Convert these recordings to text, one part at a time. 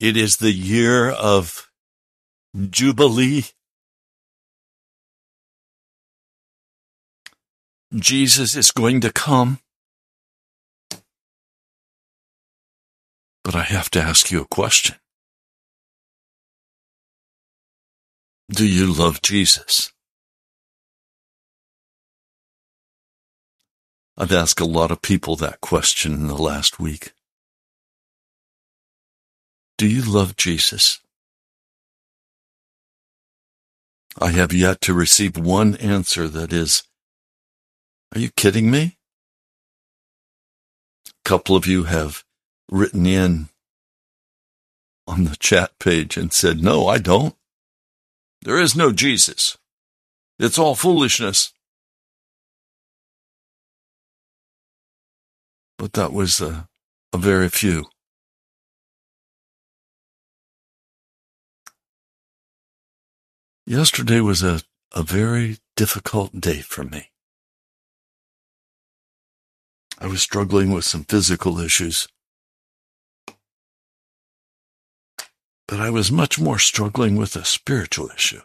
It is the year of Jubilee. Jesus is going to come. But I have to ask you a question. Do you love Jesus? I've asked a lot of people that question in the last week. Do you love Jesus? I have yet to receive one answer that is, Are you kidding me? A couple of you have written in on the chat page and said, No, I don't. There is no Jesus. It's all foolishness. But that was a, a very few. Yesterday was a, a very difficult day for me. I was struggling with some physical issues. But I was much more struggling with a spiritual issue.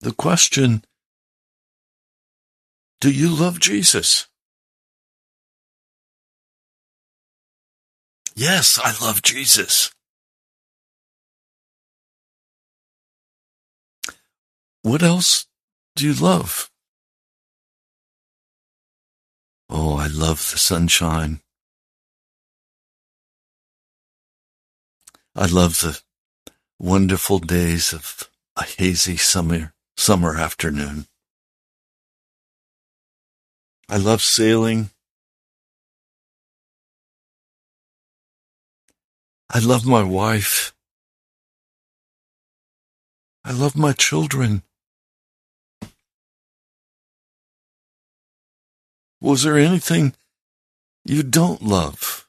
The question Do you love Jesus? Yes, I love Jesus. What else do you love? Oh, I love the sunshine. I love the wonderful days of a hazy summer summer afternoon. I love sailing. I love my wife. I love my children. Was there anything you don't love?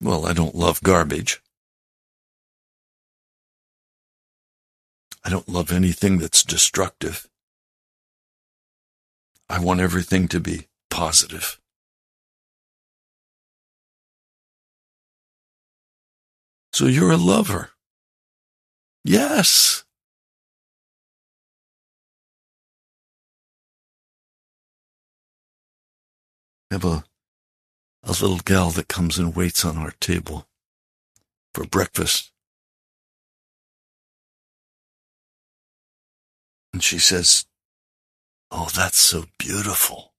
Well, I don't love garbage. I don't love anything that's destructive. I want everything to be positive. So you're a lover. Yes. I have a, a little gal that comes and waits on our table for breakfast. And she says, Oh, that's so beautiful.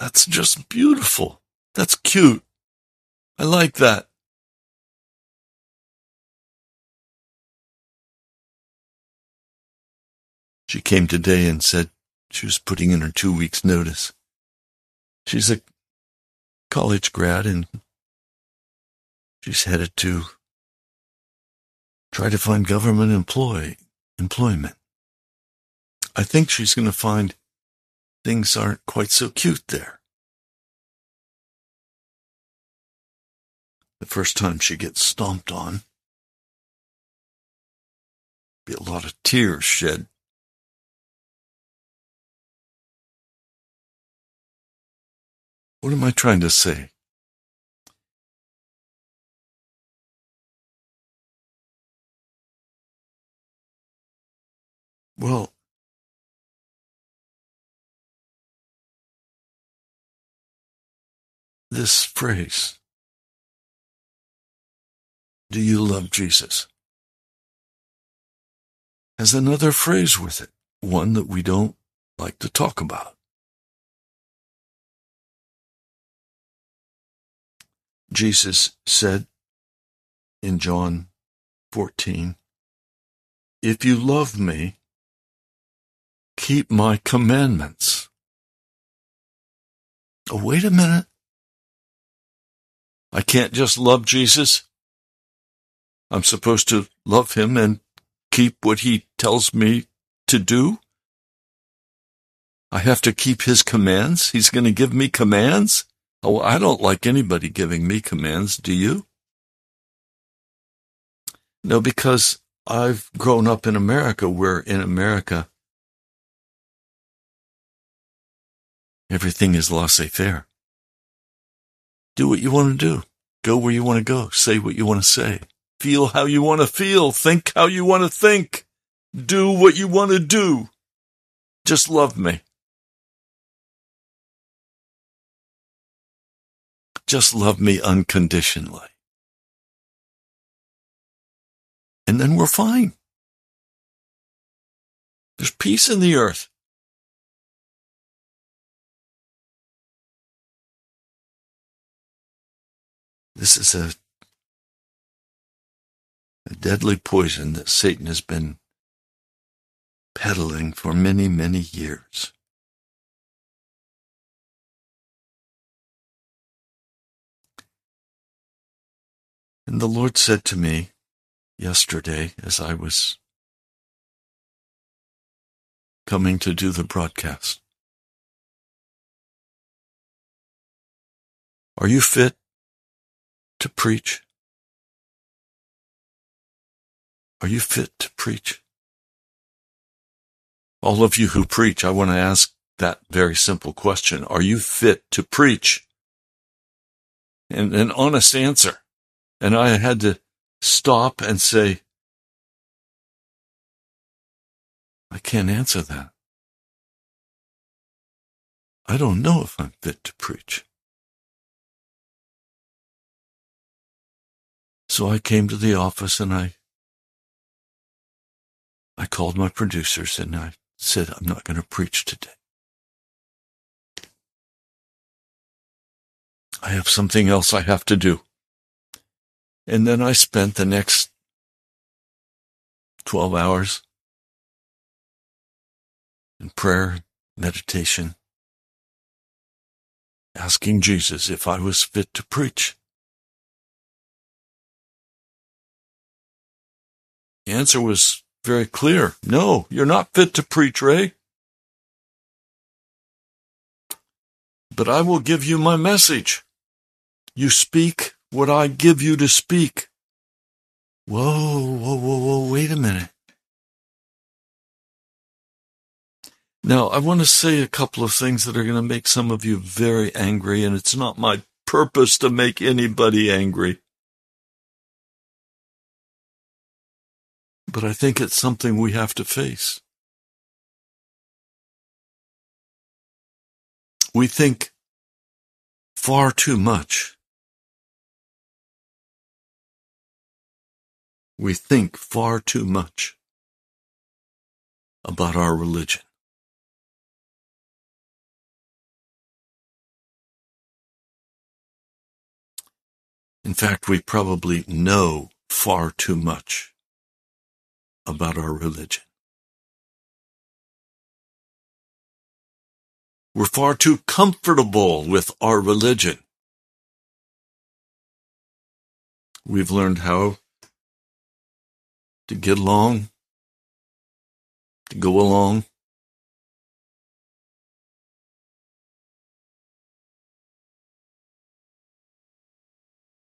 That's just beautiful. That's cute. I like that. She came today and said she was putting in her two weeks' notice. She's a college grad and she's headed to try to find government employ employment. I think she's going to find things aren't quite so cute there. The first time she gets stomped on, be a lot of tears shed. What am I trying to say? Well, this phrase, do you love Jesus? Has another phrase with it, one that we don't like to talk about. Jesus said in John 14, If you love me, keep my commandments. Oh, wait a minute. I can't just love Jesus. I'm supposed to love him and keep what he tells me to do. I have to keep his commands. He's going to give me commands. Oh, I don't like anybody giving me commands. Do you? No, because I've grown up in America where in America Everything is laissez faire. Do what you want to do. Go where you want to go. Say what you want to say. Feel how you want to feel. Think how you want to think. Do what you want to do. Just love me. Just love me unconditionally. And then we're fine. There's peace in the earth. This is a, a deadly poison that Satan has been peddling for many, many years. And the Lord said to me yesterday as I was coming to do the broadcast, Are you fit to preach? Are you fit to preach? All of you who preach, I want to ask that very simple question. Are you fit to preach? And an honest answer. And I had to stop and say, I can't answer that. I don't know if I'm fit to preach. So I came to the office and I I called my producers and I said, I'm not going to preach today. I have something else I have to do. And then I spent the next 12 hours in prayer, meditation, asking Jesus if I was fit to preach. The answer was very clear. No, you're not fit to preach, Ray. But I will give you my message. You speak what I give you to speak. Whoa, whoa, whoa, whoa, wait a minute. Now, I want to say a couple of things that are going to make some of you very angry, and it's not my purpose to make anybody angry. But I think it's something we have to face. We think far too much. We think far too much about our religion. In fact, we probably know far too much about our religion. We're far too comfortable with our religion. We've learned how to get along, to go along.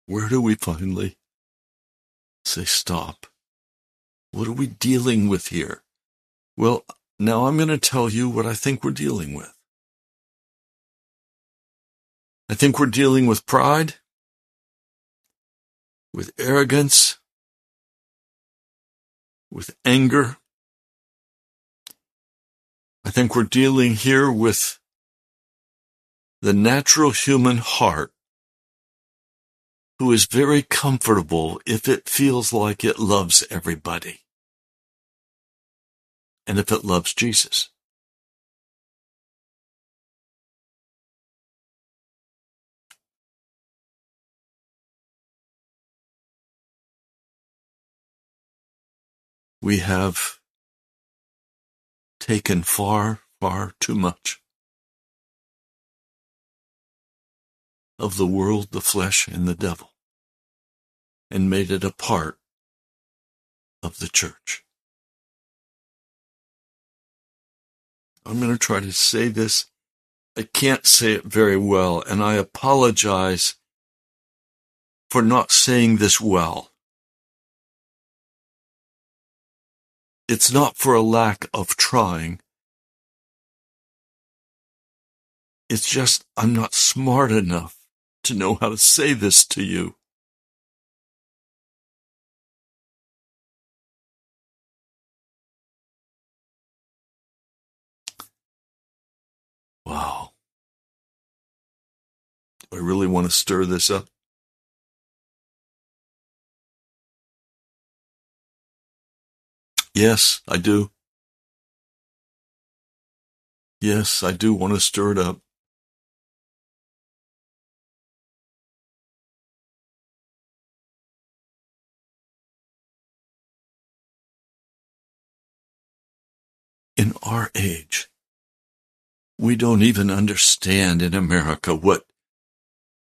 Where do we finally say stop? What are we dealing with here? Well, now I'm going to tell you what I think we're dealing with. I think we're dealing with pride, with arrogance, with anger. I think we're dealing here with the natural human heart who is very comfortable if it feels like it loves everybody and if it loves Jesus. We have taken far, far too much of the world, the flesh, and the devil, and made it a part of the church. I'm going to try to say this. I can't say it very well, and I apologize for not saying this well. It's not for a lack of trying. It's just I'm not smart enough to know how to say this to you. I really want to stir this up? Yes, I do. Yes, I do want to stir it up. In our age, we don't even understand in America what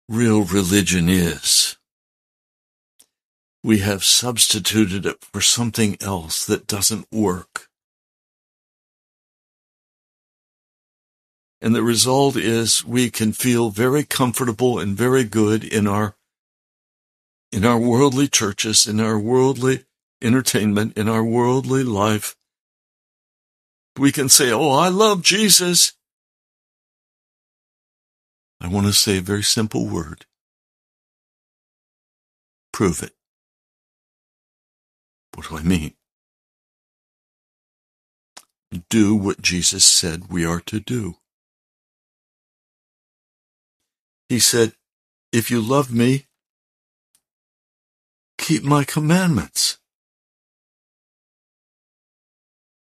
real religion is. We have substituted it for something else that doesn't work. And the result is we can feel very comfortable and very good in our in our worldly churches, in our worldly entertainment, in our worldly life. We can say, Oh, I love Jesus. I want to say a very simple word. Prove it. What do I mean? Do what Jesus said we are to do. He said, If you love me, keep my commandments.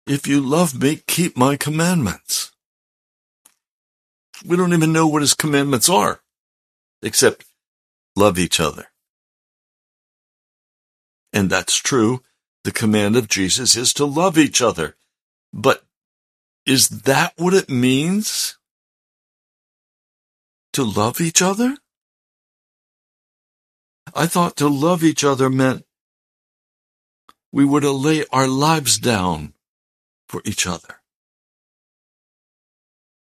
If you love me, keep my commandments. We don't even know what his commandments are, except love each other. And that's true. The command of Jesus is to love each other. But is that what it means? To love each other? I thought to love each other meant we were to lay our lives down for each other.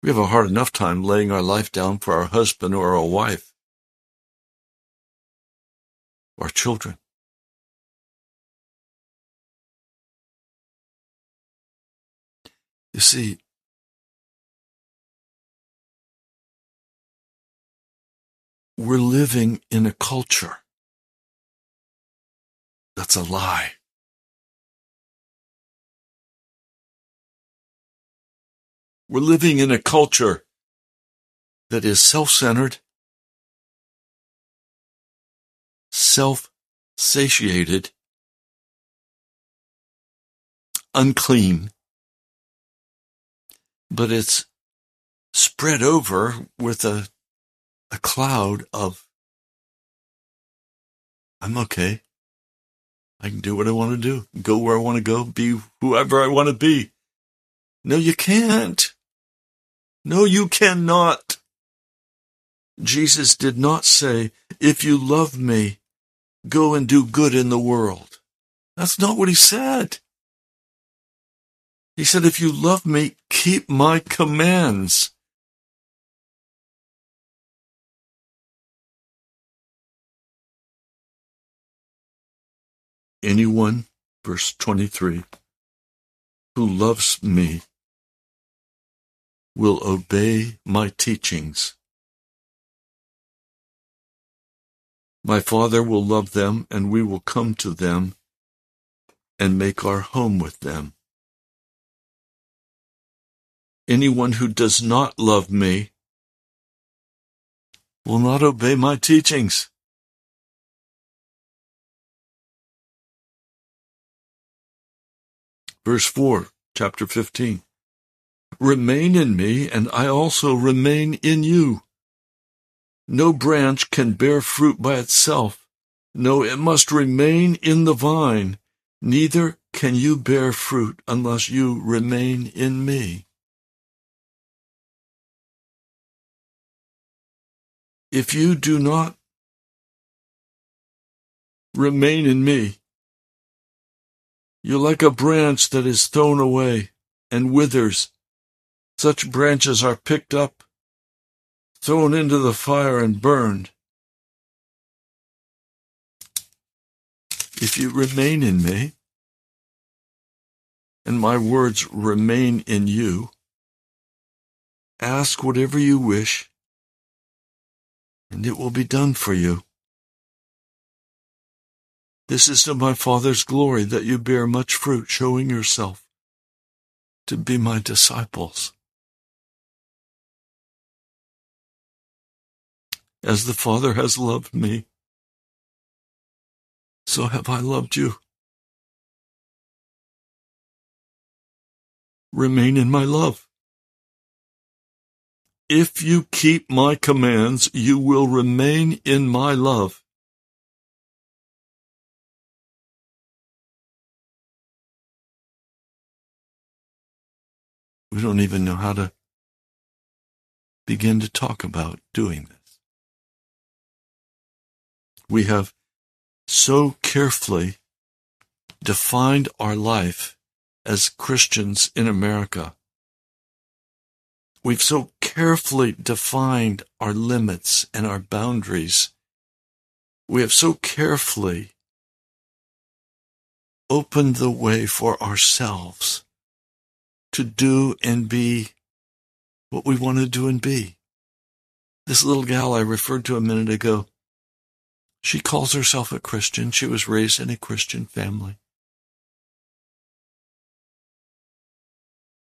We have a hard enough time laying our life down for our husband or our wife, our children. You see, we're living in a culture that's a lie. We're living in a culture that is self-centered, self-satiated, unclean, but it's spread over with a, a cloud of, I'm okay. I can do what I want to do, go where I want to go, be whoever I want to be. No, you can't. No, you cannot. Jesus did not say, if you love me, go and do good in the world. That's not what he said. He said, if you love me, keep my commands. Anyone, verse 23, who loves me will obey my teachings. My Father will love them, and we will come to them and make our home with them. Anyone who does not love me will not obey my teachings. Verse 4, chapter 15. Remain in me, and I also remain in you. No branch can bear fruit by itself. No, it must remain in the vine. Neither can you bear fruit unless you remain in me. If you do not remain in me, you're like a branch that is thrown away and withers. Such branches are picked up, thrown into the fire, and burned. If you remain in me, and my words remain in you, ask whatever you wish, and it will be done for you. This is to my Father's glory that you bear much fruit, showing yourself to be my disciples. As the Father has loved me, so have I loved you. Remain in my love. If you keep my commands, you will remain in my love. We don't even know how to begin to talk about doing this. We have so carefully defined our life as Christians in America. We've so carefully defined our limits and our boundaries. We have so carefully opened the way for ourselves to do and be what we want to do and be. This little gal I referred to a minute ago, she calls herself a Christian. She was raised in a Christian family.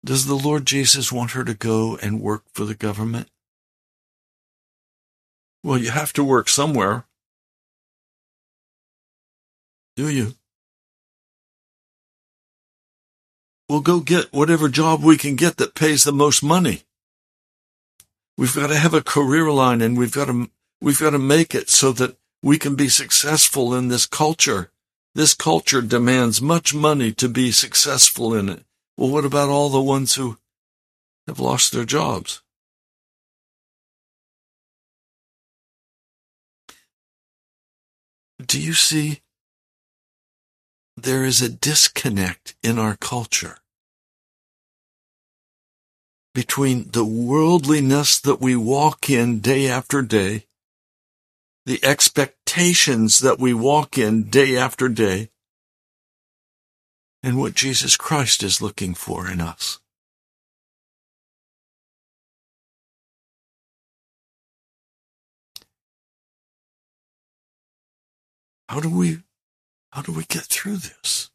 Does the Lord Jesus want her to go and work for the government? Well, you have to work somewhere. Do you? We'll go get whatever job we can get that pays the most money. We've got to have a career line and we've got to, we've got to make it so that we can be successful in this culture. This culture demands much money to be successful in it. Well, what about all the ones who have lost their jobs? Do you see? There is a disconnect in our culture between the worldliness that we walk in day after day the expectations that we walk in day after day, and what Jesus Christ is looking for in us. How do we how do we get through this?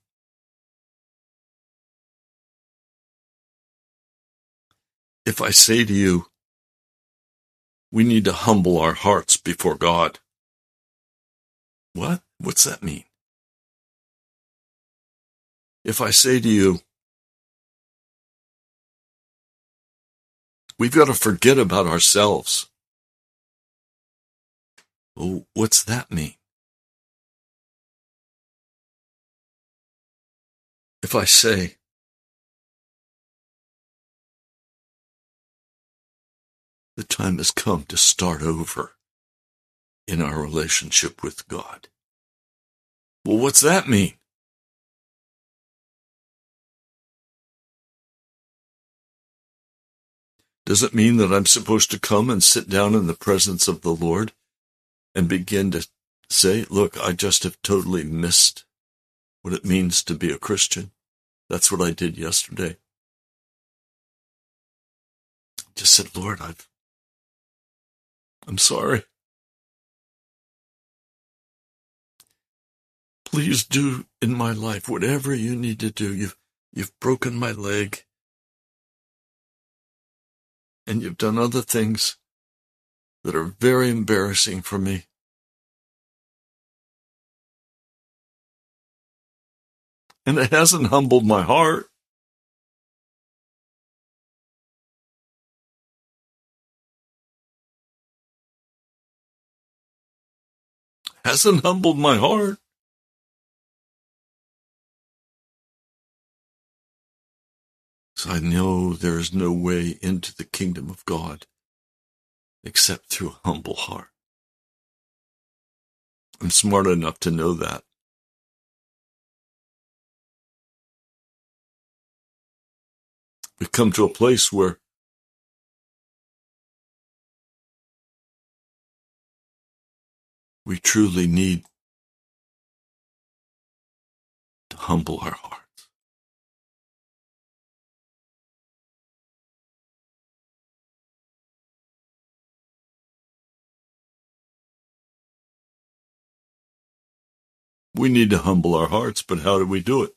If I say to you, we need to humble our hearts before God. What? What's that mean? If I say to you, we've got to forget about ourselves. What's that mean? If I say, the time has come to start over in our relationship with God. Well, what's that mean? Does it mean that I'm supposed to come and sit down in the presence of the Lord and begin to say, look, I just have totally missed what it means to be a Christian? That's what I did yesterday. Just said, Lord, I've, I'm sorry. Please do in my life whatever you need to do. You've, you've broken my leg. And you've done other things that are very embarrassing for me. And it hasn't humbled my heart. Hasn't humbled my heart. I know there is no way into the kingdom of God except through a humble heart. I'm smart enough to know that. We've come to a place where we truly need to humble our heart. We need to humble our hearts, but how do we do it?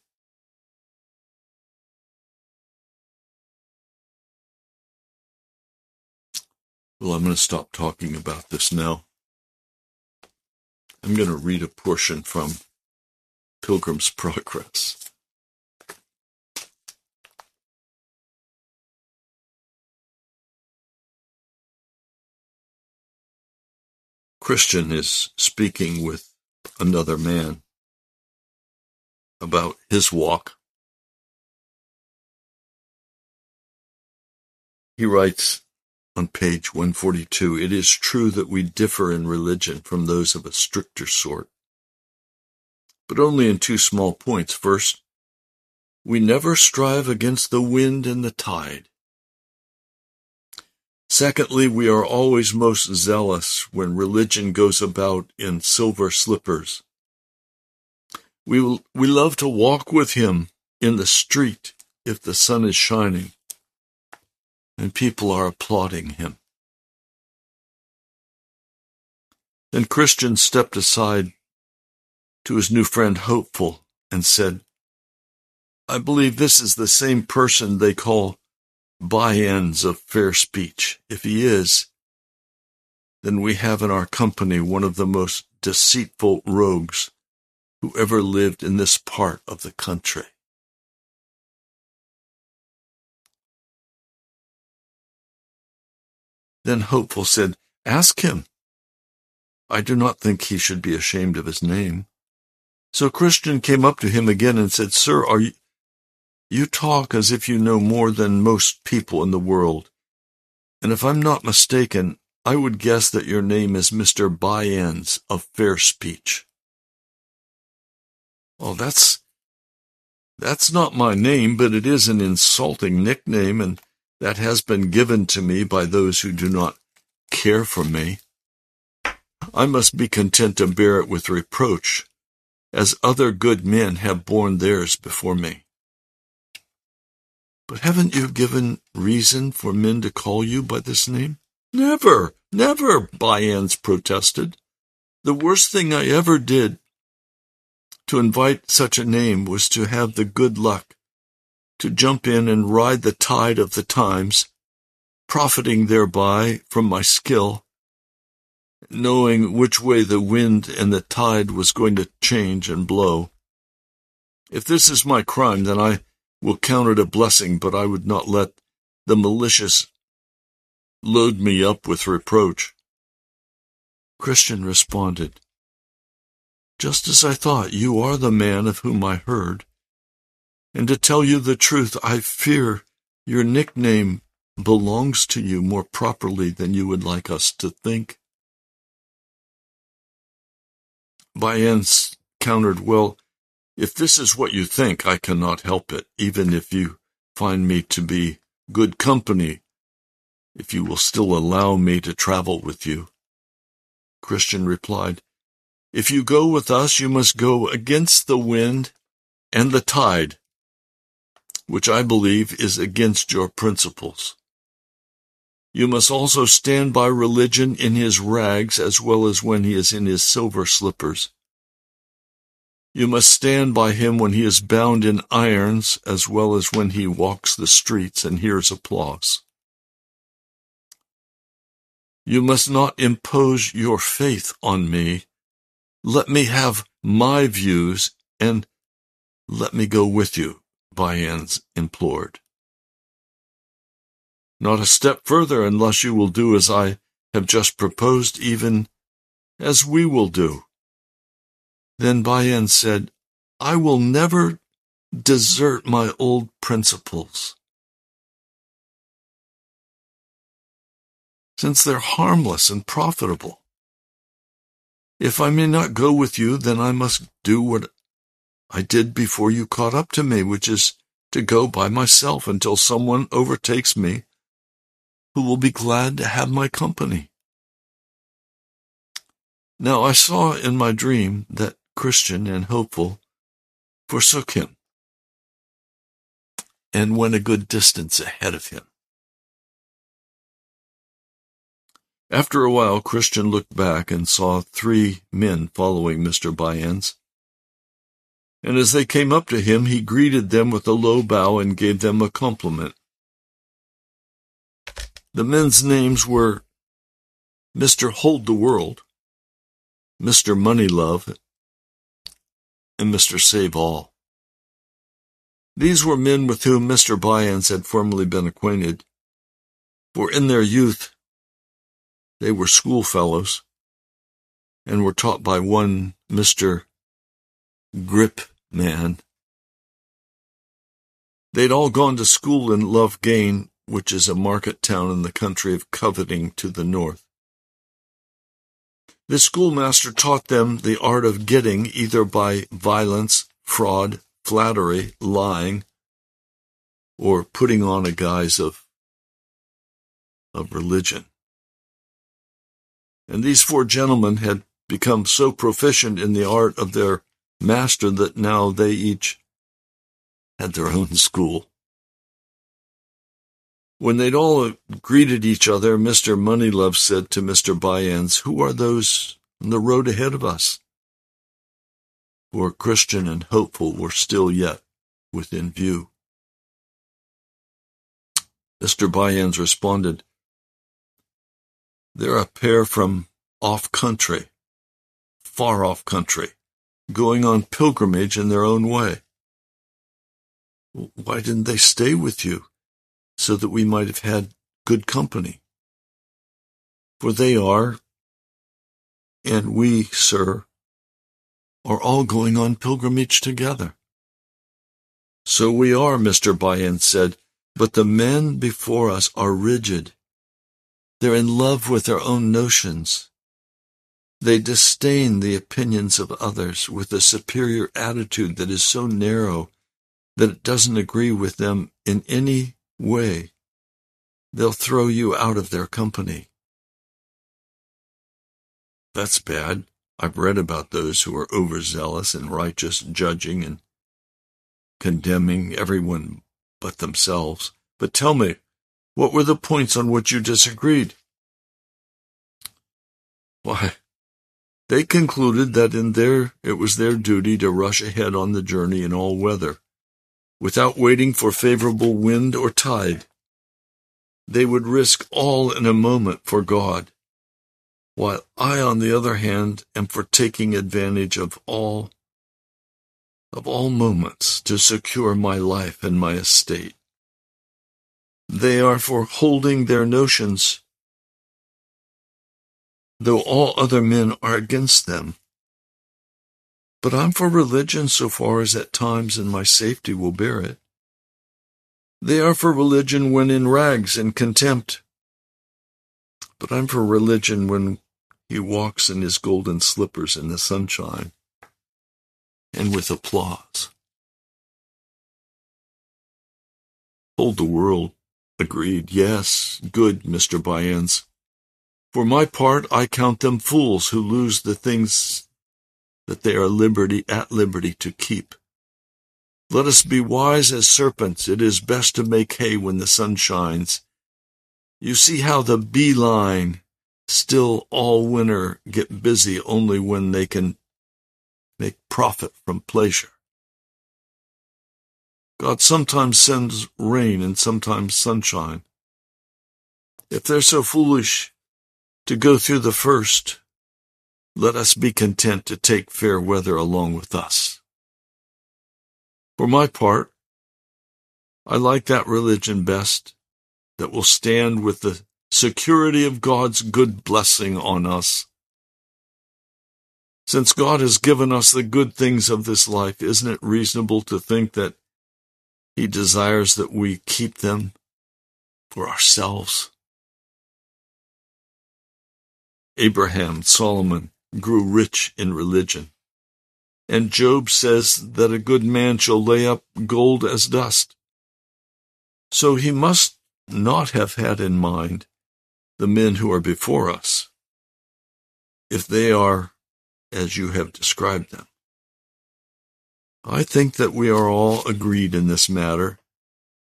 Well, I'm going to stop talking about this now. I'm going to read a portion from Pilgrim's Progress. Christian is speaking with another man about his walk. He writes on page 142 It is true that we differ in religion from those of a stricter sort, but only in two small points. First, we never strive against the wind and the tide. Secondly, we are always most zealous when religion goes about in silver slippers. We, we love to walk with him in the street if the sun is shining and people are applauding him. Then Christian stepped aside to his new friend Hopeful and said, I believe this is the same person they call by-ends of fair speech. If he is, then we have in our company one of the most deceitful rogues who ever lived in this part of the country. Then Hopeful said, Ask him. I do not think he should be ashamed of his name. So Christian came up to him again and said, Sir, are you, you talk as if you know more than most people in the world. And if I'm not mistaken, I would guess that your name is Mr. By-ends of fair speech. Well, that's, that's not my name, but it is an insulting nickname, and that has been given to me by those who do not care for me. I must be content to bear it with reproach, as other good men have borne theirs before me. But haven't you given reason for men to call you by this name? Never, never, By-ends protested. The worst thing I ever did to invite such a name was to have the good luck to jump in and ride the tide of the times, profiting thereby from my skill, knowing which way the wind and the tide was going to change and blow. If this is my crime, then I will count it a blessing, but I would not let the malicious load me up with reproach. Christian responded, Just as I thought, you are the man of whom I heard. And to tell you the truth, I fear your nickname belongs to you more properly than you would like us to think. By-ends countered, Well, if this is what you think, I cannot help it, even if you find me to be good company, if you will still allow me to travel with you. Christian replied, If you go with us, you must go against the wind and the tide which I believe is against your principles. You must also stand by religion in his rags as well as when he is in his silver slippers. You must stand by him when he is bound in irons as well as when he walks the streets and hears applause. You must not impose your faith on me. Let me have my views and let me go with you. By-ends implored. Not a step further unless you will do as I have just proposed, even as we will do. Then By-ends said, I will never desert my old principles. Since they're harmless and profitable. If I may not go with you, then I must do what I did before you caught up to me, which is to go by myself until someone overtakes me who will be glad to have my company. Now I saw in my dream that Christian and Hopeful forsook him and went a good distance ahead of him. After a while, Christian looked back and saw three men following Mr. By-ends. And as they came up to him, he greeted them with a low bow and gave them a compliment. The men's names were Mr. Hold the World, Mr. Moneylove, and Mr. Save All. These were men with whom Mr. By-ends had formerly been acquainted, for in their youth they were schoolfellows and were taught by one Mr. Grip Man. They'd all gone to school in Lovegain, which is a market town in the country of Coveting to the north. The schoolmaster taught them the art of getting either by violence, fraud, flattery, lying, or putting on a guise of, of religion. And these four gentlemen had become so proficient in the art of their master that now they each had their own school. When they'd all greeted each other, Mr. Moneylove said to Mr. By-ends, Who are those on the road ahead of us? For Christian and hopeful were still yet within view. Mr. By-ends responded, They're a pair from off country, far off country, going on pilgrimage in their own way. Why didn't they stay with you so that we might have had good company? For they are, and we, sir, are all going on pilgrimage together. So we are, Mr. By-ends said, but the men before us are rigid. They're in love with their own notions. They disdain the opinions of others with a superior attitude that is so narrow that it doesn't agree with them in any way. They'll throw you out of their company. That's bad. I've read about those who are overzealous and righteous, judging and condemning everyone but themselves. But tell me, what were the points on which you disagreed? Why, they concluded that in their it was their duty to rush ahead on the journey in all weather, without waiting for favorable wind or tide. They would risk all in a moment for God, while I, on the other hand, am for taking advantage of all of all moments to secure my life and my estate. They are for holding their notions though all other men are against them. But I'm for religion so far as at times and my safety will bear it. They are for religion when in rags and contempt. But I'm for religion when he walks in his golden slippers in the sunshine and with applause. Hold the world agreed. Yes, good, Mr. By-ends. For my part, I count them fools who lose the things that they are liberty at liberty to keep. Let us be wise as serpents. It is best to make hay when the sun shines. You see how the bee line still all winter get busy only when they can make profit from pleasure. God sometimes sends rain and sometimes sunshine. If they're so foolish to go through the first, let us be content to take fair weather along with us. For my part, I like that religion best that will stand with the security of God's good blessing on us. Since God has given us the good things of this life, isn't it reasonable to think that He desires that we keep them for ourselves? Abraham, Solomon, grew rich in religion. And Job says that a good man shall lay up gold as dust. So he must not have had in mind the men who are before us, if they are as you have described them. I think that we are all agreed in this matter,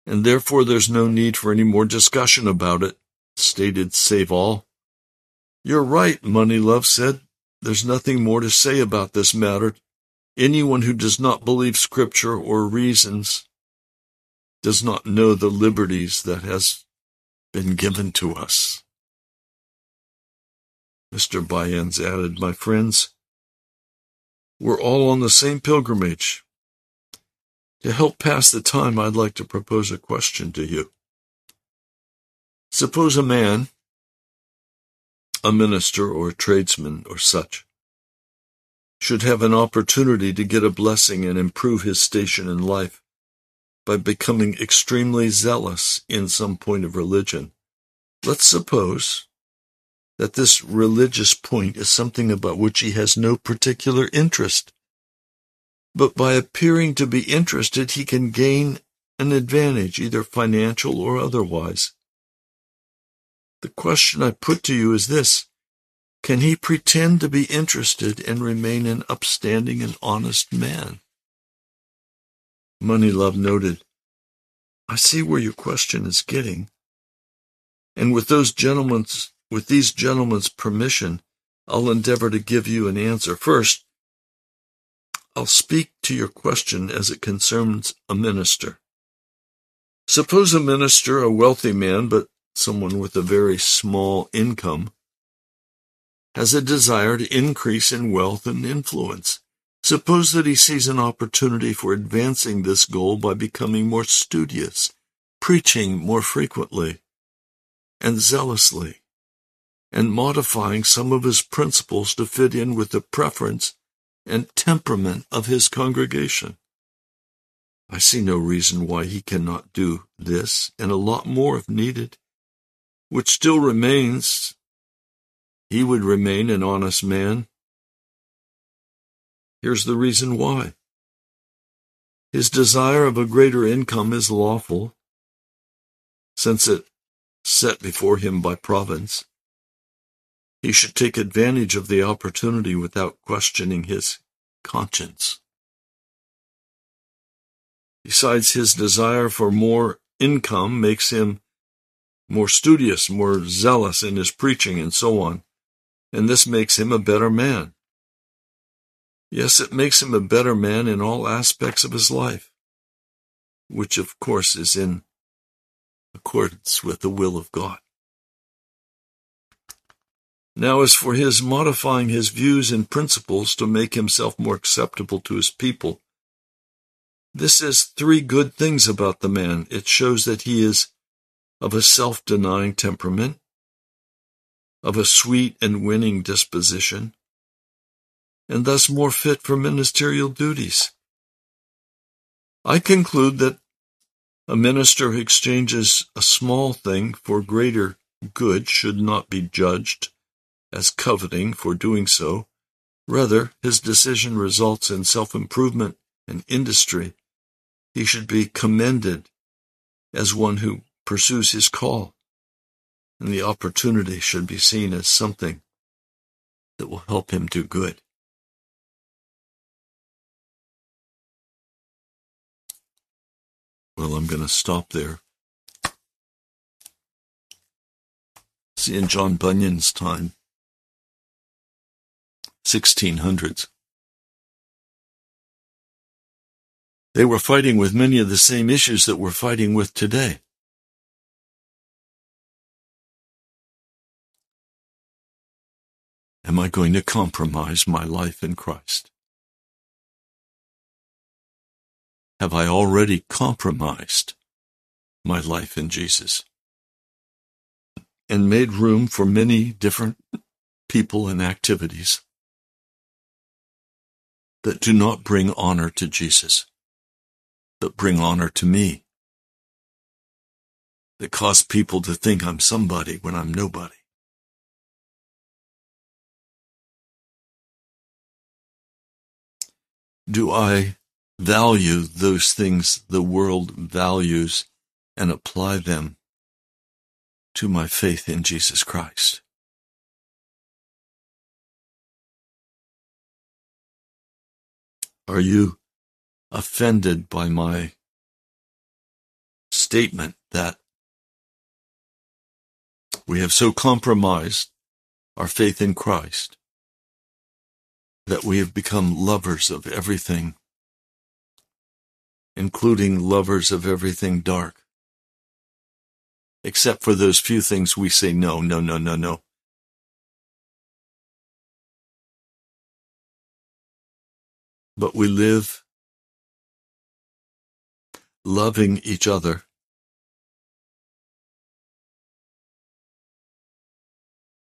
and therefore there's no need for any more discussion about it, stated Save All. You're right, Moneylove said. There's nothing more to say about this matter. Anyone who does not believe Scripture or reasons does not know the liberties that has been given to us. Mr. By-ends added, My friends, we're all on the same pilgrimage. To help pass the time, I'd like to propose a question to you. Suppose a man, a minister or a tradesman or such, should have an opportunity to get a blessing and improve his station in life by becoming extremely zealous in some point of religion. Let's suppose that this religious point is something about which he has no particular interest. But by appearing to be interested, he can gain an advantage, either financial or otherwise. The question I put to you is this Can he pretend to be interested and remain an upstanding and honest man? Moneylove noted, I see where your question is getting. And with those gentlemen's with these gentlemen's permission, I'll endeavor to give you an answer. First, I'll speak to your question as it concerns a minister. Suppose a minister, a wealthy man, but someone with a very small income, has a desire to increase in wealth and influence. Suppose that he sees an opportunity for advancing this goal by becoming more studious, preaching more frequently and zealously, and modifying some of his principles to fit in with the preference and temperament of his congregation. I see no reason why he cannot do this and a lot more if needed, which still remains he would remain an honest man Here's the reason why. His desire of a greater income is lawful, since it set before him by providence. He should take advantage of the opportunity without questioning his conscience. Besides, his desire for more income makes him more studious, more zealous in his preaching, and so on, and this makes him a better man. Yes, it makes him a better man in all aspects of his life, which of course is in accordance with the will of God. Now, as for his modifying his views and principles to make himself more acceptable to his people, this is three good things about the man. It shows that he is of a self denying temperament, of a sweet and winning disposition, and thus more fit for ministerial duties. I conclude that a minister who exchanges a small thing for greater good should not be judged as coveting for doing so. Rather, his decision results in self improvement and industry. He should be commended as one who pursues his call, and the opportunity should be seen as something that will help him do good. Well, I'm going to stop there. See, in John Bunyan's time, 1600s, they were fighting with many of the same issues that we're fighting with today. Am I going to compromise my life in Christ? have I already compromised my life in Jesus and made room for many different people and activities that do not bring honor to Jesus, but bring honor to me, that cause people to think I'm somebody when I'm nobody. Do I value those things the world values and apply them to my faith in Jesus Christ. Are you offended by my statement that we have so compromised our faith in Christ that we have become lovers of everything, including lovers of everything dark. Except for those few things we say no, no, no, no, no. But we live loving each other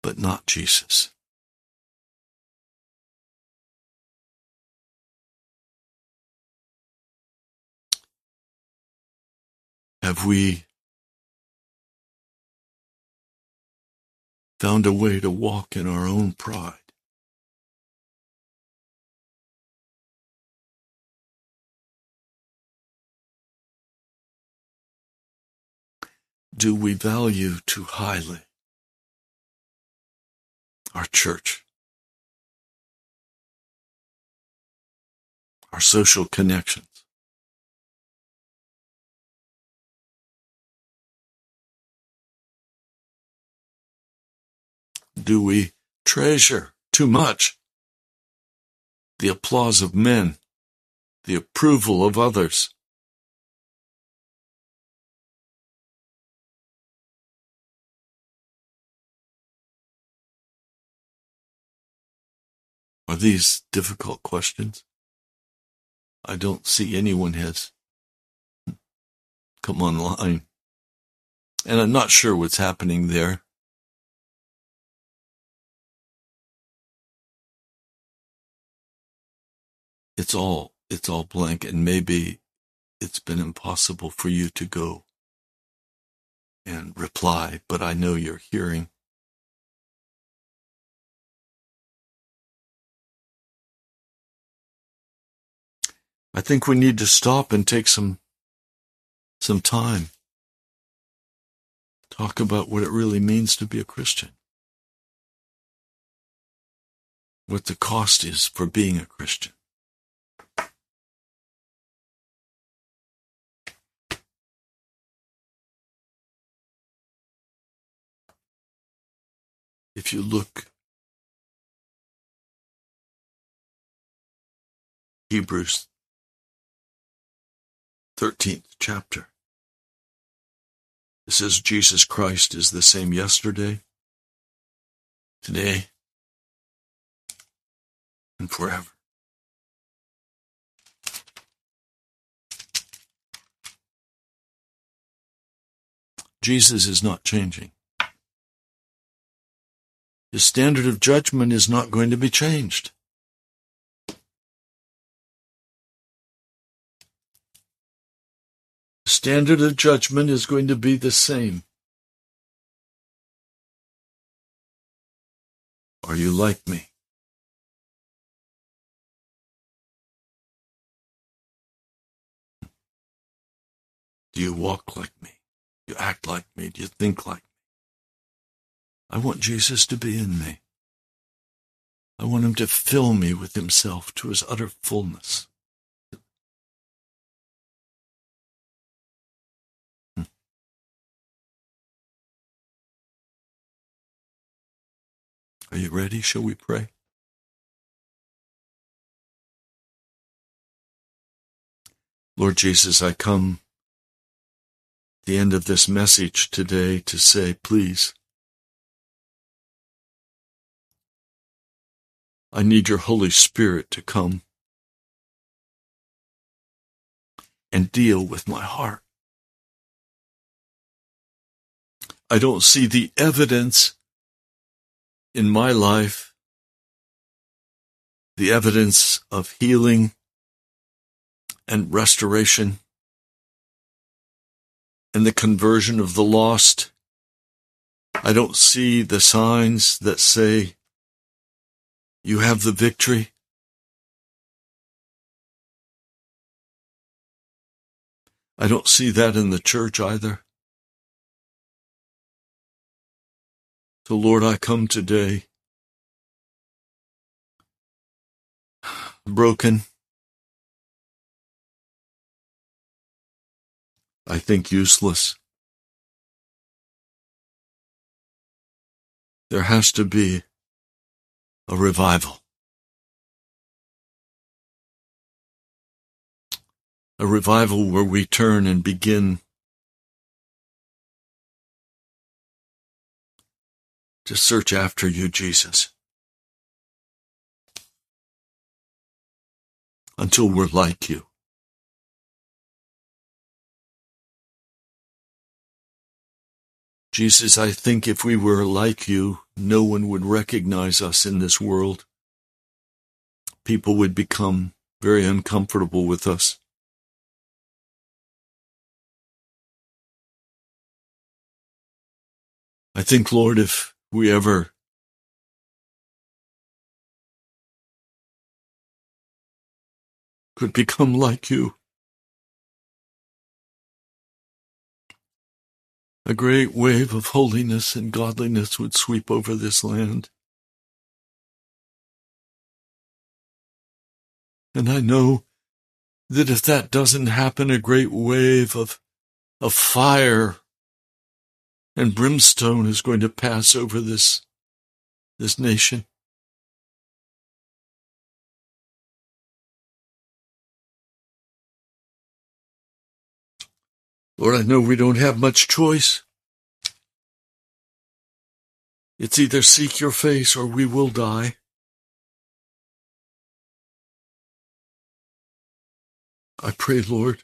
but not Jesus. Have we found a way to walk in our own pride? Do we value too highly our church, our social connections? Do we treasure too much the applause of men, the approval of others? Are these difficult questions? I don't see anyone has come online. And I'm not sure what's happening there. It's all, it's all blank and maybe it's been impossible for you to go and reply, but I know you're hearing. I think we need to stop and take some some time. Talk about what it really means to be a Christian. What the cost is for being a Christian. If you look Hebrews 13th chapter. It says Jesus Christ is the same yesterday, today, and forever. Jesus is not changing. His standard of judgment is not going to be changed. Standard of judgment is going to be the same. Are you like me? Do you walk like me? Do you act like me? Do you think like me? I want Jesus to be in me. I want him to fill me with himself to his utter fullness. Are you ready? Shall we pray? Lord Jesus, I come the end of this message today to say, please, I need your Holy Spirit to come and deal with my heart. I don't see the evidence in my life the evidence of healing and restoration and the conversion of the lost. I don't see the signs that say you have the victory. I don't see that in the church either. So, Lord, I come today broken. I think useless. There has to be a revival. A revival where we turn and begin to search after you, Jesus, until we're like you. Jesus, I think if we were like you, no one would recognize us in this world. People would become very uncomfortable with us. I think, Lord, if we ever could become like you, a great wave of holiness and godliness would sweep over this land. And I know that if that doesn't happen, a great wave of, of fire and brimstone is going to pass over this, this nation. Lord, I know we don't have much choice. It's either seek your face or we will die. I pray, Lord,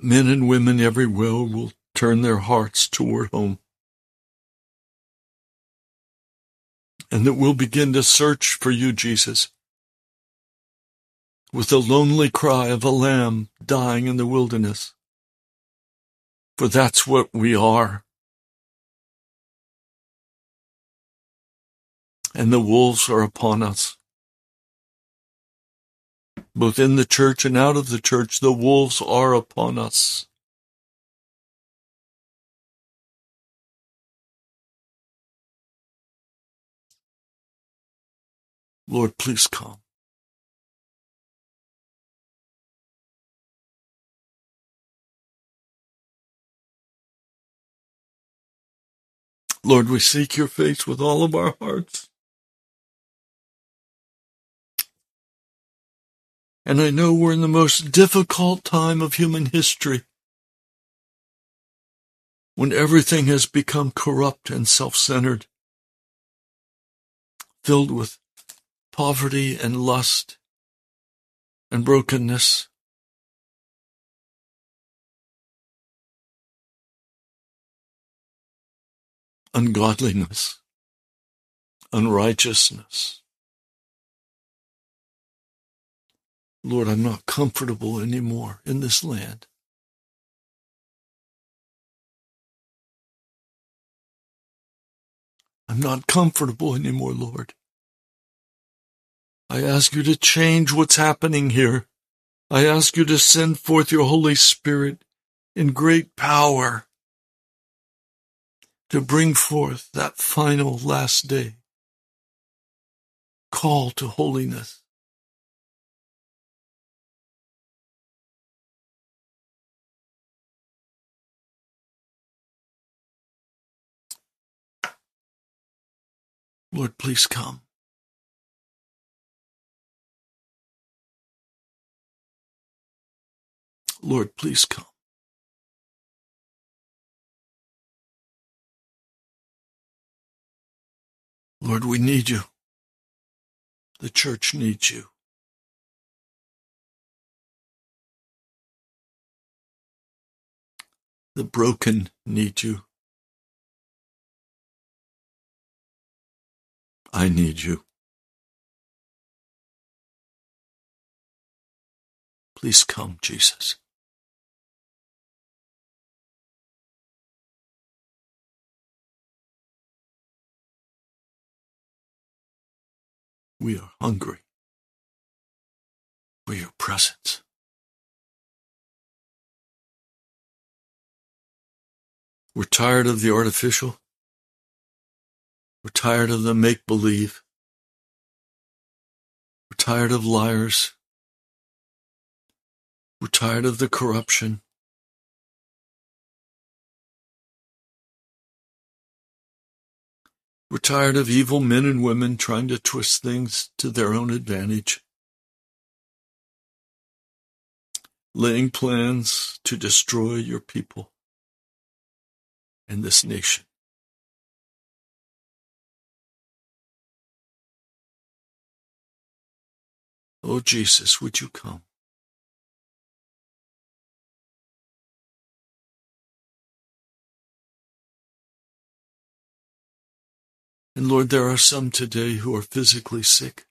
that men and women everywhere will turn their hearts toward home. And that we'll begin to search for you, Jesus, with the lonely cry of a lamb dying in the wilderness. For that's what we are. And the wolves are upon us both in the church and out of the church, the wolves are upon us. Lord, please come. Lord, we seek your face with all of our hearts. And I know we're in the most difficult time of human history when everything has become corrupt and self-centered, filled with poverty and lust and brokenness. Ungodliness, unrighteousness. Lord, I'm not comfortable anymore in this land. I'm not comfortable anymore, Lord. I ask you to change what's happening here. I ask you to send forth your Holy Spirit in great power to bring forth that final last day call to holiness. Lord, please come. Lord, please come. Lord, we need you. The church needs you. The broken need you. I need you. Please come, Jesus. We are hungry for your presence. We're tired of the artificial. We're tired of the make believe. We're tired of liars. We're tired of the corruption. We're tired of evil men and women trying to twist things to their own advantage, laying plans to destroy your people and this nation. Oh, Jesus, would you come? And Lord, there are some today who are physically sick.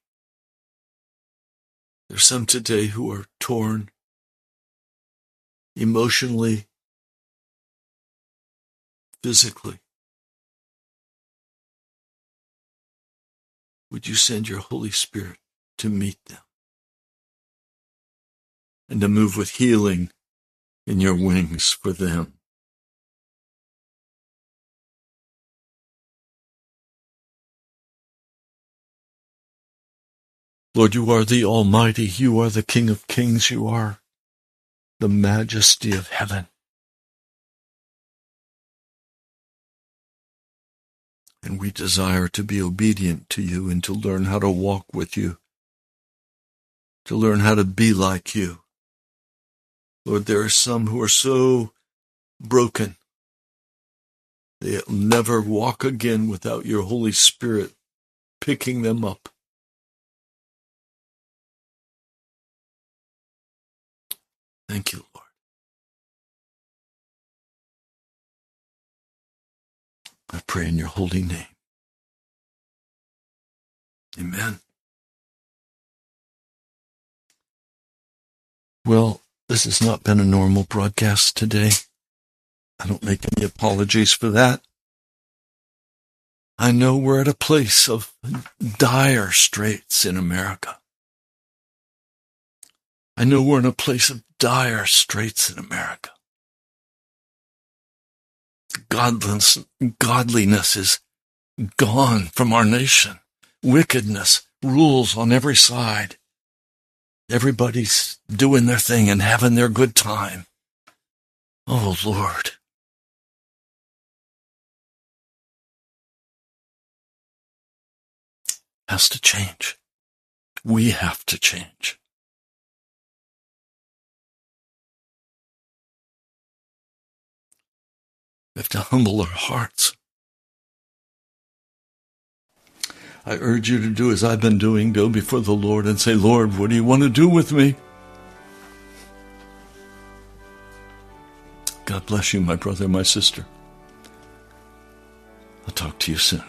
There are some today who are torn emotionally, physically. Would you send your Holy Spirit to meet them and to move with healing in your wings for them? Lord, you are the Almighty. You are the King of Kings. You are the majesty of heaven. And we desire to be obedient to you and to learn how to walk with you, to learn how to be like you. Lord, there are some who are so broken. They'll never walk again without your Holy Spirit picking them up Thank you, Lord. I pray in your holy name. Amen. Well, this has not been a normal broadcast today. I don't make any apologies for that. I know we're at a place of dire straits in America. I know we're in a place of dire straits in America. Godliness, godliness is gone from our nation. Wickedness rules on every side. Everybody's doing their thing and having their good time. Oh, Lord. Has to change. We have to change. We have to humble our hearts. I urge you to do as I've been doing. Go before the Lord and say, Lord, what do you want to do with me? God bless you, my brother, my sister. I'll talk to you soon.